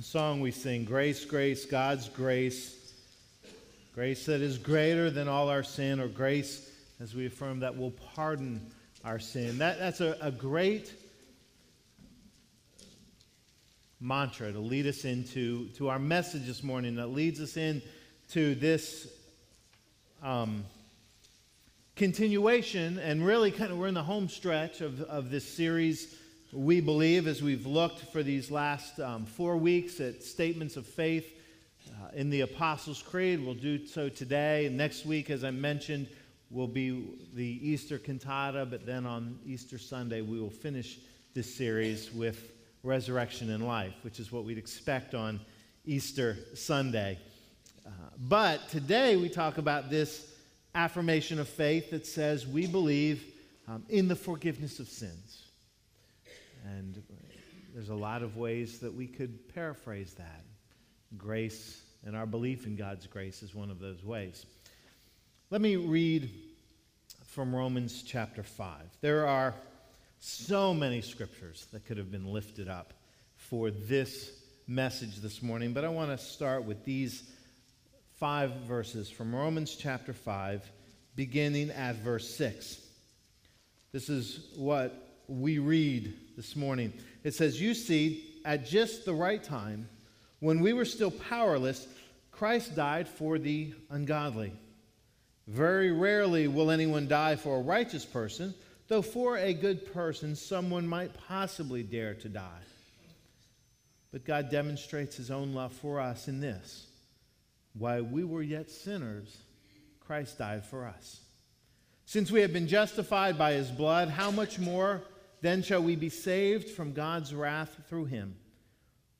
The song we sing Grace, Grace, God's grace. Grace that is greater than all our sin, or grace, as we affirm, that will pardon our sin. That, that's a, a great mantra to lead us into to our message this morning, that leads us into this um, continuation, and really kind of we're in the home stretch of, of this series we believe as we've looked for these last um, four weeks at statements of faith uh, in the Apostles' Creed. We'll do so today. Next week, as I mentioned, will be the Easter cantata, but then on Easter Sunday, we will finish this series with resurrection and life, which is what we'd expect on Easter Sunday. Uh, but today, we talk about this affirmation of faith that says we believe um, in the forgiveness of sins. And there's a lot of ways that we could paraphrase that. Grace and our belief in God's grace is one of those ways. Let me read from Romans chapter 5. There are so many scriptures that could have been lifted up for this message this morning, but I want to start with these five verses from Romans chapter 5, beginning at verse 6. This is what we read this morning. It says, You see, at just the right time, when we were still powerless, Christ died for the ungodly. Very rarely will anyone die for a righteous person, though for a good person, someone might possibly dare to die. But God demonstrates his own love for us in this while we were yet sinners, Christ died for us. Since we have been justified by his blood, how much more? Then shall we be saved from God's wrath through him.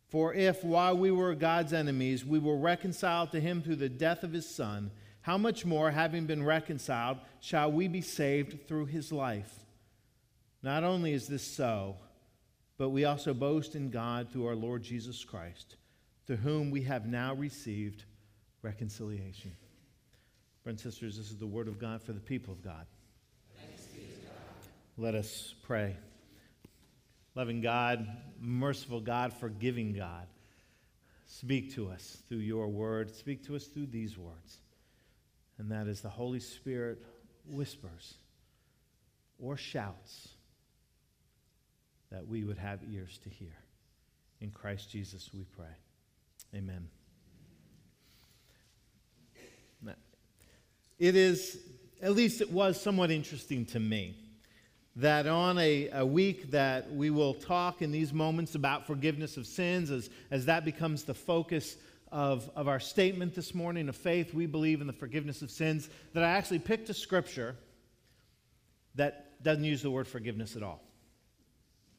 For if, while we were God's enemies, we were reconciled to him through the death of his Son, how much more, having been reconciled, shall we be saved through his life? Not only is this so, but we also boast in God through our Lord Jesus Christ, to whom we have now received reconciliation. Brothers and sisters, this is the word of God for the people of God. God. Let us pray. Loving God, merciful God, forgiving God, speak to us through your word. Speak to us through these words. And that is the Holy Spirit whispers or shouts that we would have ears to hear. In Christ Jesus we pray. Amen. It is, at least it was somewhat interesting to me that on a, a, week that we will talk in these moments about forgiveness of sins as, as that becomes the focus of, of our statement this morning of faith we believe in the forgiveness of sins that i actually picked a scripture that doesn't use the word forgiveness at all.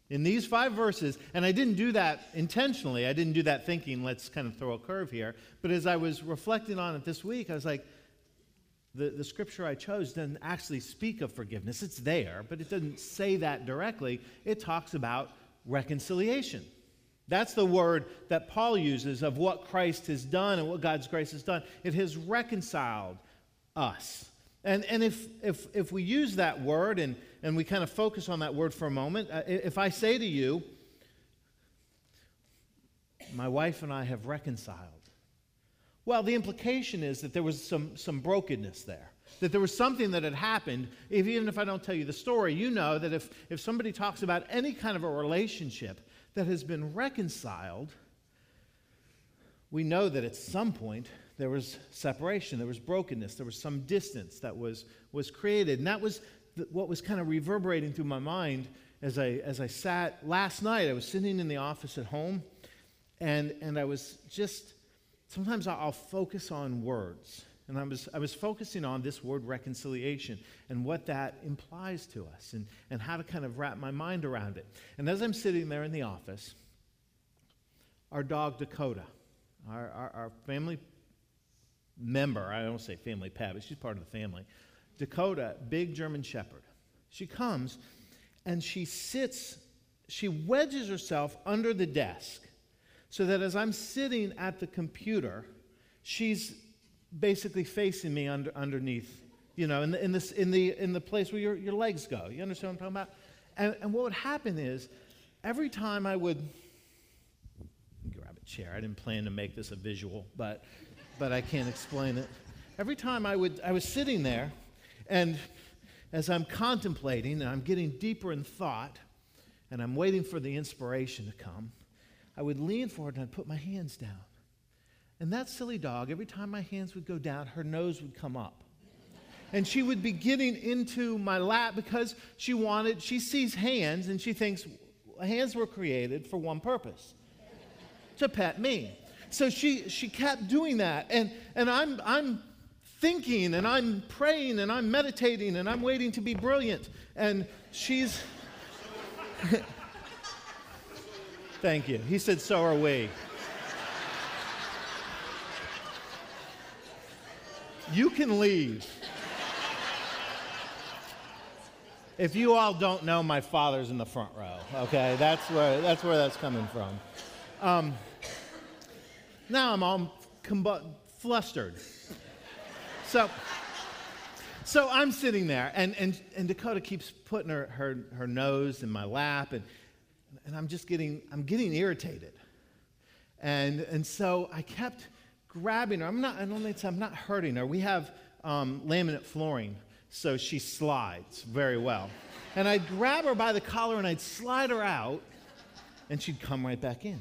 In these five verses and i didn't do that intentionally i didn't do that thinking let's kind of throw a curve here but as i was reflecting on it this week i was like the, the scripture I chose doesn't actually speak of forgiveness. It's there, but it doesn't say that directly. It talks about reconciliation. That's the word that Paul uses of what Christ has done and what God's grace has done. It has reconciled us. And, and if, if, if we use that word and, and we kind of focus on that word for a moment, uh, if I say to you, my wife and I have reconciled, well, the implication is that there was some, some brokenness there, that there was something that had happened. If, even if I don't tell you the story, you know that if, if somebody talks about any kind of a relationship that has been reconciled, we know that at some point there was separation, there was brokenness, there was some distance that was, was created. And that was the, what was kind of reverberating through my mind as I, as I sat last night. I was sitting in the office at home, and, and I was just sometimes I'll focus on words. And I was, I was focusing on this word reconciliation and what that implies to us and, and how to kind of wrap my mind around it. And as I'm sitting there in the office, our dog Dakota, our, our, our family member, I don't say family pet, but she's part of the family, Dakota, big German shepherd, she comes and she sits, she wedges herself under the desk so that as I'm sitting at the computer, she's basically facing me under, underneath, you know, in the, in, this, in, the, in the place where your, your legs go. You understand what I'm talking about? And, and what would happen is every time I would grab a chair. I didn't plan to make this a visual, but, but I can't explain it. Every time I, would, I was sitting there, and as I'm contemplating and I'm getting deeper in thought, and I'm waiting for the inspiration to come, I would lean forward and I'd put my hands down. And that silly dog, every time my hands would go down, her nose would come up. And she would be getting into my lap because she wanted, she sees hands and she thinks hands were created for one purpose to pet me. So she, she kept doing that. And, and I'm, I'm thinking and I'm praying and I'm meditating and I'm waiting to be brilliant. And she's. Thank you. He said, So are we. You can leave. If you all don't know, my father's in the front row. Okay, that's where that's where that's coming from. Um, now I'm all combu- flustered. So, so I'm sitting there, and, and, and Dakota keeps putting her, her, her nose in my lap, and, and I'm just getting, I'm getting irritated. And, and so I kept grabbing her. I'm not, I don't think I'm not hurting her. We have um, laminate flooring, so she slides very well. And I'd grab her by the collar and I'd slide her out, and she'd come right back in.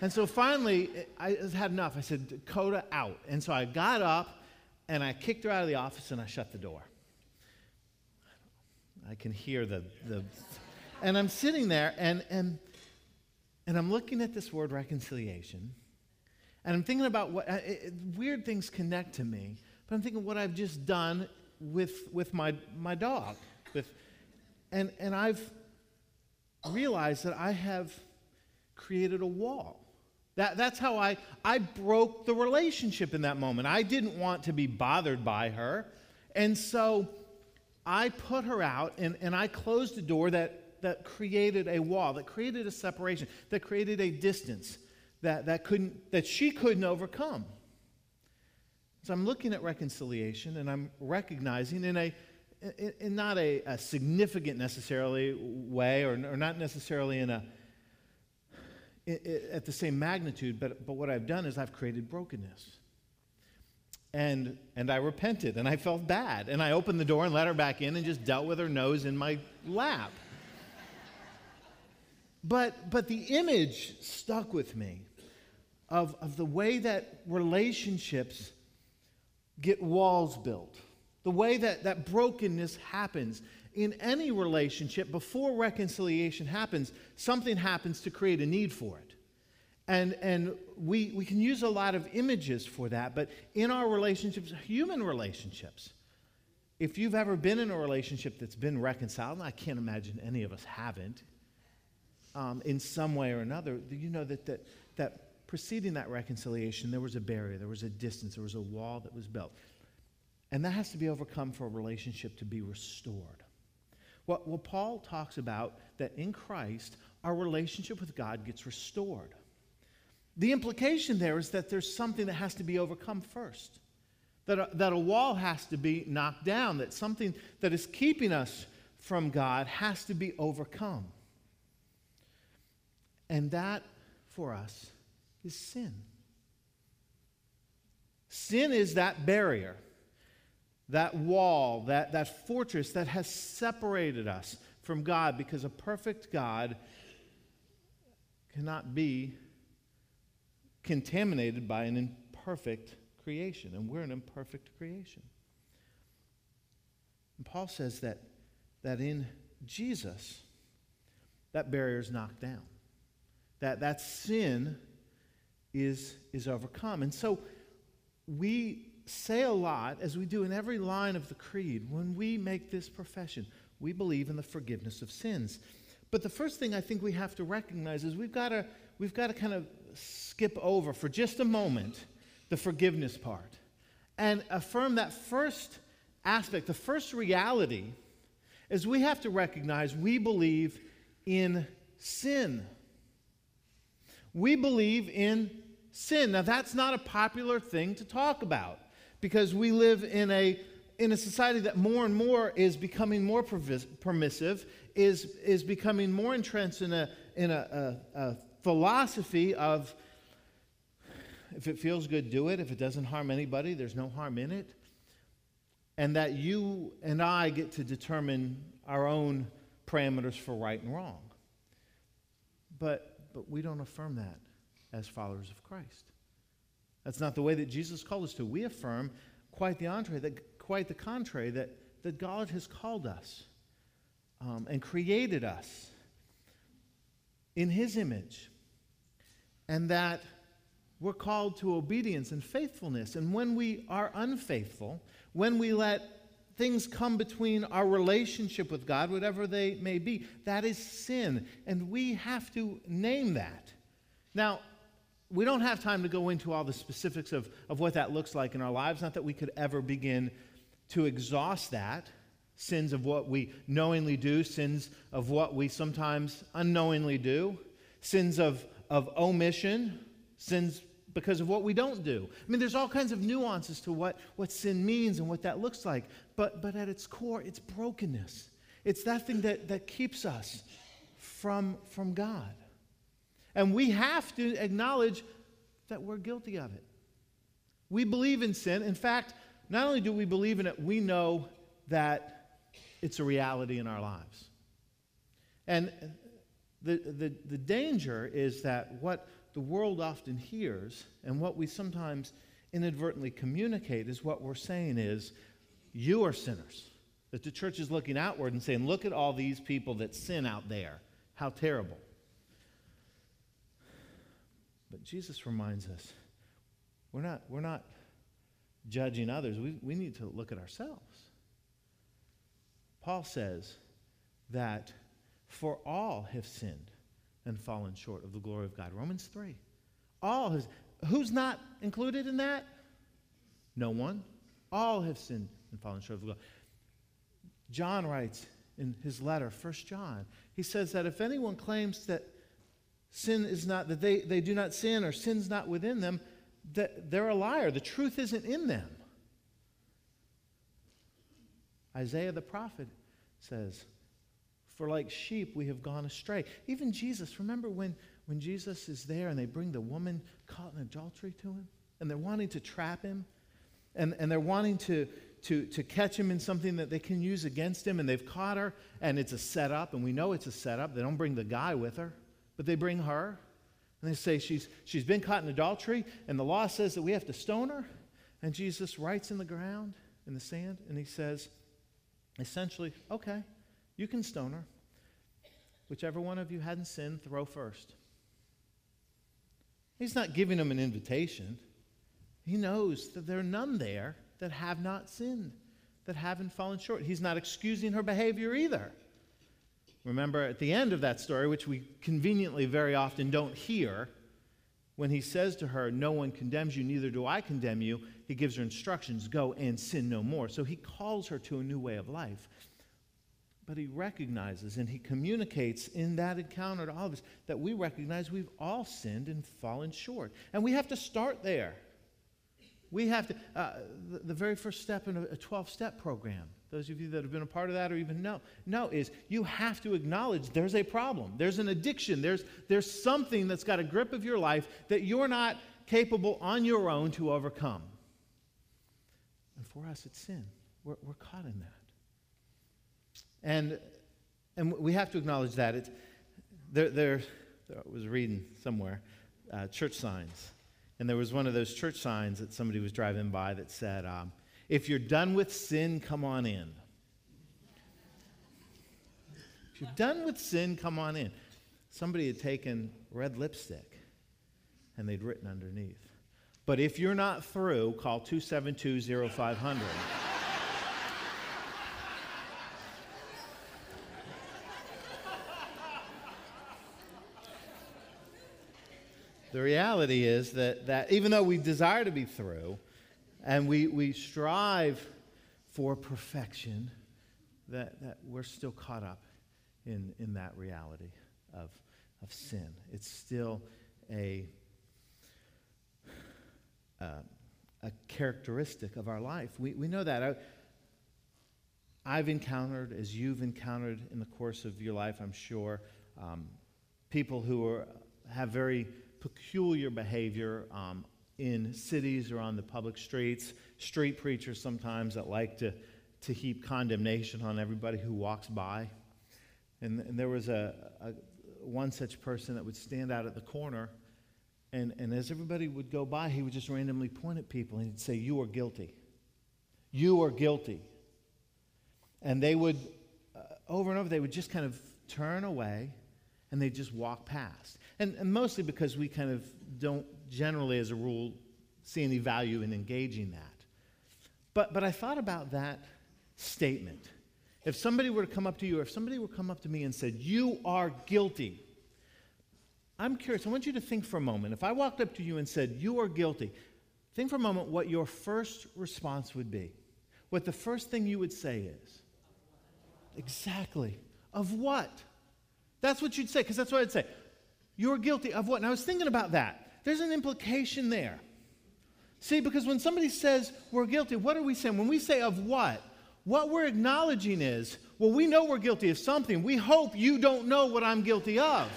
And so finally, I had enough. I said, Dakota, out. And so I got up and I kicked her out of the office and I shut the door. I can hear the, the and I'm sitting there and, and, and I'm looking at this word reconciliation and I'm thinking about what it, weird things connect to me, but I'm thinking what I've just done with, with my, my dog. With, and, and I've realized that I have created a wall that, that's how I, I broke the relationship in that moment. I didn't want to be bothered by her. And so I put her out and, and I closed a door that, that created a wall, that created a separation, that created a distance that, that, couldn't, that she couldn't overcome. So I'm looking at reconciliation and I'm recognizing in a in, not a, a, significant necessarily way or, or not necessarily in a at the same magnitude, but, but what I've done is I've created brokenness. And, and I repented and I felt bad. And I opened the door and let her back in and just dealt with her nose in my lap. But, but the image stuck with me of, of the way that relationships get walls built, the way that, that brokenness happens in any relationship, before reconciliation happens, something happens to create a need for it. And, and we, we can use a lot of images for that, but in our relationships, human relationships, if you've ever been in a relationship that's been reconciled, and I can't imagine any of us haven't, um, in some way or another, you know that, that, that preceding that reconciliation, there was a barrier, there was a distance, there was a wall that was built. And that has to be overcome for a relationship to be restored. What, well, Paul talks about that in Christ, our relationship with God gets restored. The implication there is that there's something that has to be overcome first, that a, that a wall has to be knocked down, that something that is keeping us from God has to be overcome. And that, for us, is sin. Sin is that barrier that wall, that, that fortress that has separated us from God because a perfect God cannot be contaminated by an imperfect creation, and we're an imperfect creation. And Paul says that, that in Jesus, that barrier is knocked down, that, that sin is, is overcome. And so we say a lot, as we do in every line of the creed, when we make this profession. We believe in the forgiveness of sins. But the first thing I think we have to recognize is we've got to, we've got to kind of skip over for just a moment the forgiveness part and affirm that first aspect, the first reality is we have to recognize we believe in sin. We believe in sin. Now, that's not a popular thing to talk about because we live in a, in a society that more and more is becoming more permissive, is, is becoming more entrenched in a, in a, a, a philosophy of If it feels good, do it. If it doesn't harm anybody, there's no harm in it. And that you and I get to determine our own parameters for right and wrong. But, but we don't affirm that as followers of Christ. That's not the way that Jesus called us to. We affirm quite the entree, that, quite the contrary, that, that God has called us um, and created us in His image, and that we're called to obedience and faithfulness. And when we are unfaithful, when we let things come between our relationship with God, whatever they may be, that is sin. And we have to name that. Now, we don't have time to go into all the specifics of, of what that looks like in our lives. Not that we could ever begin to exhaust that. Sins of what we knowingly do, sins of what we sometimes unknowingly do, sins of, of omission, sins because of what we don't do. I mean, there's all kinds of nuances to what, what sin means and what that looks like. But, but at its core, it's brokenness. It's that thing that, that keeps us from, from God. And we have to acknowledge that we're guilty of it. We believe in sin. In fact, not only do we believe in it, we know that it's a reality in our lives. And the, the, the danger is that what the world often hears and what we sometimes inadvertently communicate is what we're saying is, you are sinners. That the church is looking outward and saying, look at all these people that sin out there. How terrible. But Jesus reminds us we're not, we're not judging others, we, we need to look at ourselves. Paul says that for all have sinned and fallen short of the glory of God. Romans 3. All has, who's not included in that? No one. All have sinned and fallen short of the glory. John writes in his letter, 1 John, he says that if anyone claims that sin is not, that they, they do not sin or sin's not within them, that they're a liar. The truth isn't in them. Isaiah the prophet says, For like sheep we have gone astray. Even Jesus, remember when, when Jesus is there and they bring the woman caught in adultery to him? And they're wanting to trap him? And, and they're wanting to, to, to catch him in something that they can use against him, and they've caught her, and it's a setup, and we know it's a setup. They don't bring the guy with her. But they bring her and they say she's, she's been caught in adultery, and the law says that we have to stone her. And Jesus writes in the ground, in the sand, and he says, essentially, okay, you can stone her. Whichever one of you hadn't sinned, throw first. He's not giving them an invitation. He knows that there are none there that have not sinned, that haven't fallen short. He's not excusing her behavior either. Remember at the end of that story, which we conveniently very often don't hear, when he says to her, No one condemns you, neither do I condemn you, he gives her instructions go and sin no more. So he calls her to a new way of life. But he recognizes and he communicates in that encounter to all of us that we recognize we've all sinned and fallen short. And we have to start there. We have to, uh, the, the, very first step in a 12 step program those of you that have been a part of that or even know, know is you have to acknowledge there's a problem. There's an addiction. There's, there's something that's got a grip of your life that you're not capable on your own to overcome. And for us, it's sin. We're, we're caught in that. And, and we have to acknowledge that. It's, there, there, I was reading somewhere uh, church signs. And there was one of those church signs that somebody was driving by that said, um, if you're done with sin, come on in. If you're done with sin, come on in. Somebody had taken red lipstick and they'd written underneath. But if you're not through, call 272 0500. The reality is that, that even though we desire to be through, and we, we strive for perfection, that, that we're still caught up in, in that reality of, of sin. It's still a, uh, a characteristic of our life. We, we know that. I, I've encountered, as you've encountered in the course of your life, I'm sure, um, people who are, have very peculiar behavior, um, in cities or on the public streets, street preachers sometimes that like to, to heap condemnation on everybody who walks by. And, and there was a, a, one such person that would stand out at the corner, and, and as everybody would go by, he would just randomly point at people and he'd say, You are guilty. You are guilty. And they would, uh, over and over, they would just kind of turn away and they'd just walk past. And, and mostly because we kind of don't generally, as a rule, see any value in engaging that. But, but I thought about that statement. If somebody were to come up to you, or if somebody were to come up to me and said, You are guilty, I'm curious. I want you to think for a moment. If I walked up to you and said, You are guilty, think for a moment what your first response would be. What the first thing you would say is. Exactly. Of what? That's what you'd say, because that's what I'd say. You're guilty of what? And I was thinking about that. There's an implication there. See, because when somebody says we're guilty, what are we saying? When we say of what, what we're acknowledging is, well, we know we're guilty of something. We hope you don't know what I'm guilty of.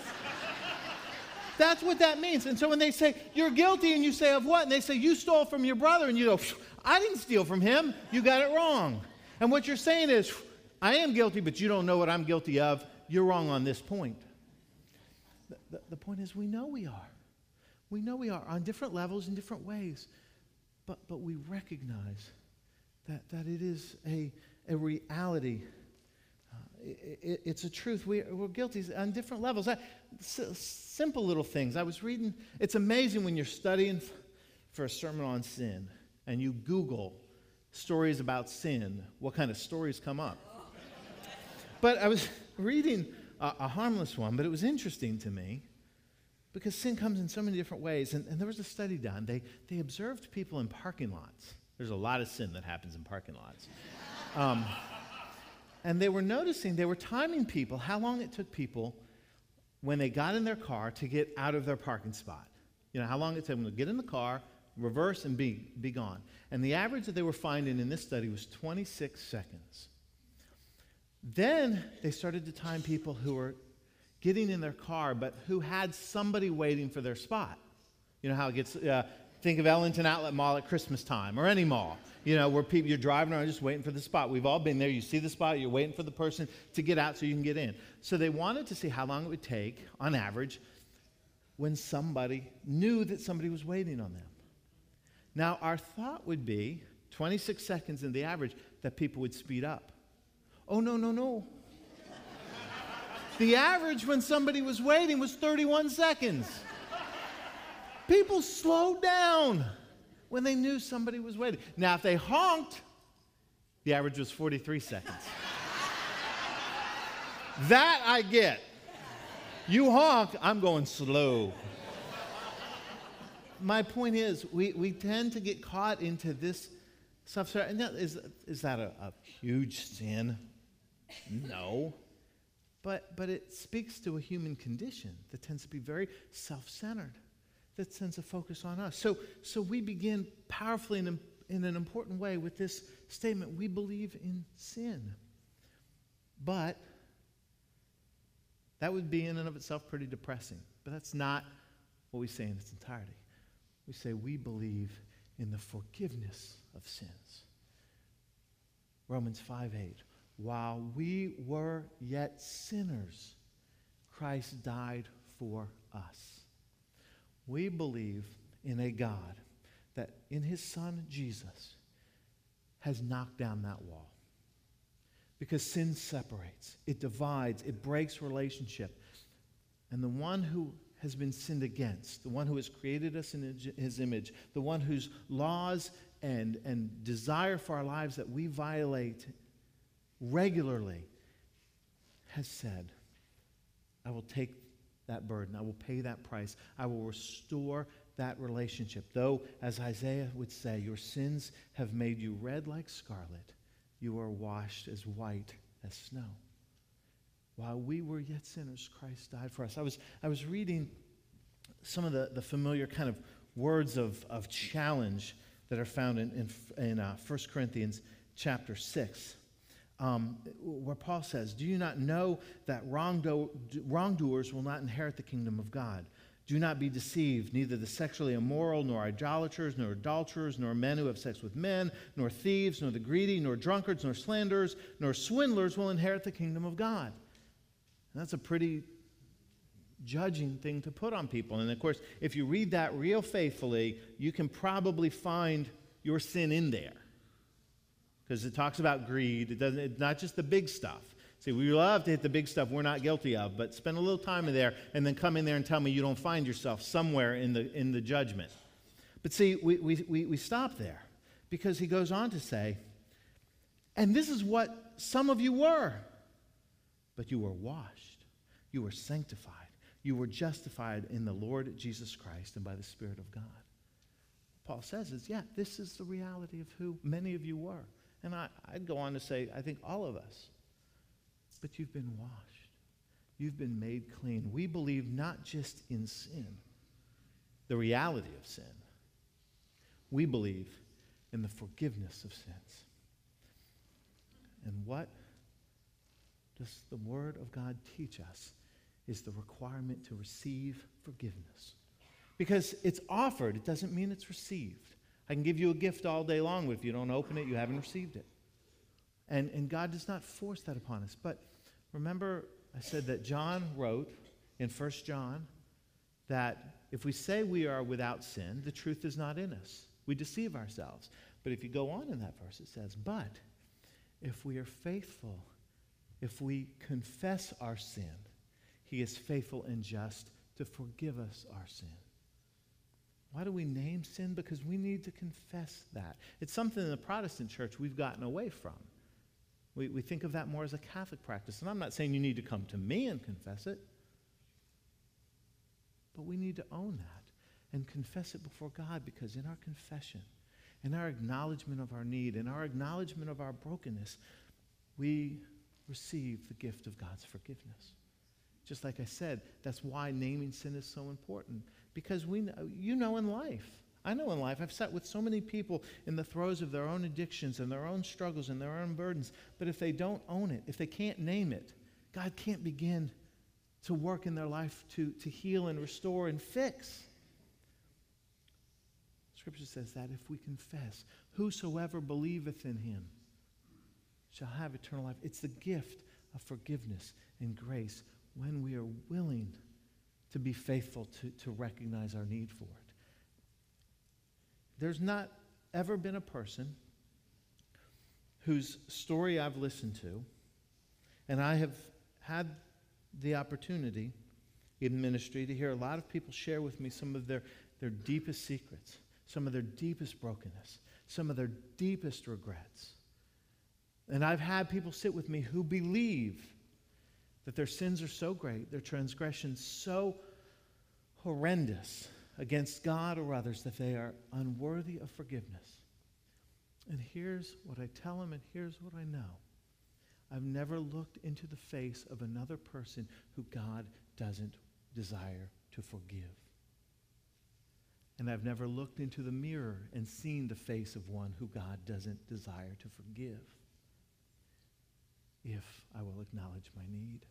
That's what that means. And so when they say, you're guilty, and you say, of what? And they say, you stole from your brother, and you go, I didn't steal from him. You got it wrong. And what you're saying is, I am guilty, but you don't know what I'm guilty of. You're wrong on this point. The, the, the point is, we know we are. We know we are on different levels in different ways, but, but we recognize that, that it is a, a reality. Uh, it, it, it's a truth. We, we're guilty on different levels. I, s- simple little things. I was reading, it's amazing when you're studying for a sermon on sin and you Google stories about sin, what kind of stories come up. but I was reading a, a harmless one, but it was interesting to me because sin comes in so many different ways. And, and, there was a study done. They, they observed people in parking lots. There's a lot of sin that happens in parking lots. Um, and they were noticing, they were timing people, how long it took people when they got in their car to get out of their parking spot. You know, how long it took them to get in the car, reverse, and be, be gone. And the average that they were finding in this study was 26 seconds. Then they started to time people who were getting in their car, but who had somebody waiting for their spot. You know how it gets, uh, think of Ellington Outlet Mall at Christmas time or any mall, you know, where people, you're driving around just waiting for the spot. We've all been there. You see the spot, you're waiting for the person to get out so you can get in. So they wanted to see how long it would take, on average, when somebody knew that somebody was waiting on them. Now, our thought would be 26 seconds in the average that people would speed up. Oh, no, no, no. The average when somebody was waiting was 31 seconds. People slowed down when they knew somebody was waiting. Now, if they honked, the average was 43 seconds. that I get. You honk, I'm going slow. My point is, we, we tend to get caught into this stuff. Is, is that a, a huge sin? No. But, but it speaks to a human condition that tends to be very self centered, that tends to focus on us. So, so we begin powerfully in, in an important way with this statement we believe in sin. But that would be in and of itself pretty depressing. But that's not what we say in its entirety. We say we believe in the forgiveness of sins. Romans 5 8 while we were yet sinners, Christ died for us. We believe in a God that in his son Jesus has knocked down that wall. Because sin separates, it divides, it breaks relationship. And the one who has been sinned against, the one who has created us in his image, the one whose laws and, and desire for our lives that we violate regularly has said, I will take that burden. I will pay that price. I will restore that relationship. Though, as Isaiah would say, your sins have made you red like scarlet, you are washed as white as snow. While we were yet sinners, Christ died for us. I was, I was reading some of the, the familiar kind of words of, of challenge that are found in, in, in uh, 1 Corinthians chapter 6 um, where Paul says, Do you not know that wrongdo- wrongdoers will not inherit the kingdom of God? Do not be deceived. Neither the sexually immoral, nor idolaters, nor adulterers, nor men who have sex with men, nor thieves, nor the greedy, nor drunkards, nor slanderers, nor swindlers will inherit the kingdom of God. And that's a pretty judging thing to put on people. And of course, if you read that real faithfully, you can probably find your sin in there. Because it talks about greed. It doesn't, it's not just the big stuff. See, we love to hit the big stuff we're not guilty of, but spend a little time in there and then come in there and tell me you don't find yourself somewhere in the, in the judgment. But see, we, we, we, we stop there because he goes on to say, and this is what some of you were, but you were washed, you were sanctified, you were justified in the Lord Jesus Christ and by the Spirit of God. Paul says is, yeah, this is the reality of who many of you were. And I, I'd go on to say, I think all of us but you've been washed. You've been made clean. We believe not just in sin, the reality of sin, we believe in the forgiveness of sins. And what does the Word of God teach us is the requirement to receive forgiveness. Because it's offered, it doesn't mean it's received. I can give you a gift all day long, but if you don't open it, you haven't received it. And, and God does not force that upon us. But remember, I said that John wrote in 1 John that if we say we are without sin, the truth is not in us. We deceive ourselves. But if you go on in that verse, it says, But if we are faithful, if we confess our sin, he is faithful and just to forgive us our sin. Why do we name sin? Because we need to confess that. It's something in the Protestant church we've gotten away from. We, we think of that more as a Catholic practice. And I'm not saying you need to come to me and confess it, but we need to own that and confess it before God because in our confession, in our acknowledgement of our need, in our acknowledgement of our brokenness, we receive the gift of God's forgiveness. Just like I said, that's why naming sin is so important. Because we know, you know in life, I know in life, I've sat with so many people in the throes of their own addictions and their own struggles and their own burdens, but if they don't own it, if they can't name it, God can't begin to work in their life to, to heal and restore and fix. Scripture says that if we confess, whosoever believeth in him shall have eternal life. It's the gift of forgiveness and grace when we are willing to be faithful to, to recognize our need for it. There's not ever been a person whose story I've listened to, and I have had the opportunity in ministry to hear a lot of people share with me some of their, their deepest secrets, some of their deepest brokenness, some of their deepest regrets. And I've had people sit with me who believe that their sins are so great, their transgressions so horrendous, against God or others that they are unworthy of forgiveness. And here's what I tell them, and here's what I know. I've never looked into the face of another person who God doesn't desire to forgive. And I've never looked into the mirror and seen the face of one who God doesn't desire to forgive if I will acknowledge my need.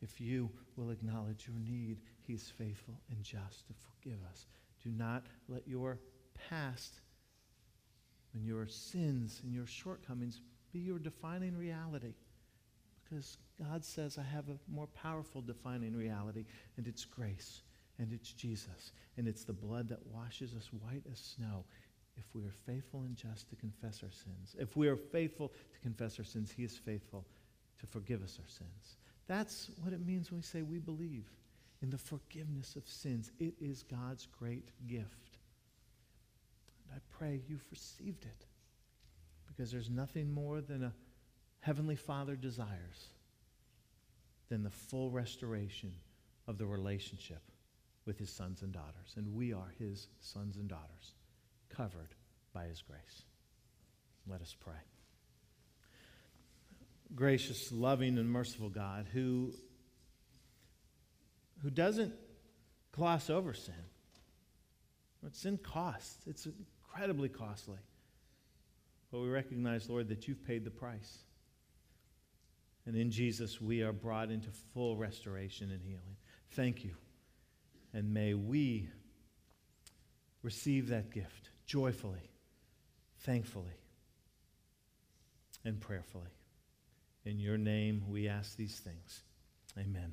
If you will acknowledge your need, He's faithful and just to forgive us. Do not let your past and your sins and your shortcomings be your defining reality. Because God says, I have a more powerful defining reality, and it's grace, and it's Jesus, and it's the blood that washes us white as snow. If we are faithful and just to confess our sins, if we are faithful to confess our sins, He is faithful to forgive us our sins. That's what it means when we say we believe in the forgiveness of sins. It is God's great gift. And I pray you've received it because there's nothing more than a Heavenly Father desires than the full restoration of the relationship with his sons and daughters. And we are his sons and daughters, covered by his grace. Let us pray gracious, loving, and merciful God who, who doesn't gloss over sin. What sin costs, it's incredibly costly. But we recognize, Lord, that you've paid the price. And in Jesus, we are brought into full restoration and healing. Thank you And may we receive that gift joyfully, thankfully, and prayerfully. In your name, we ask these things. Amen.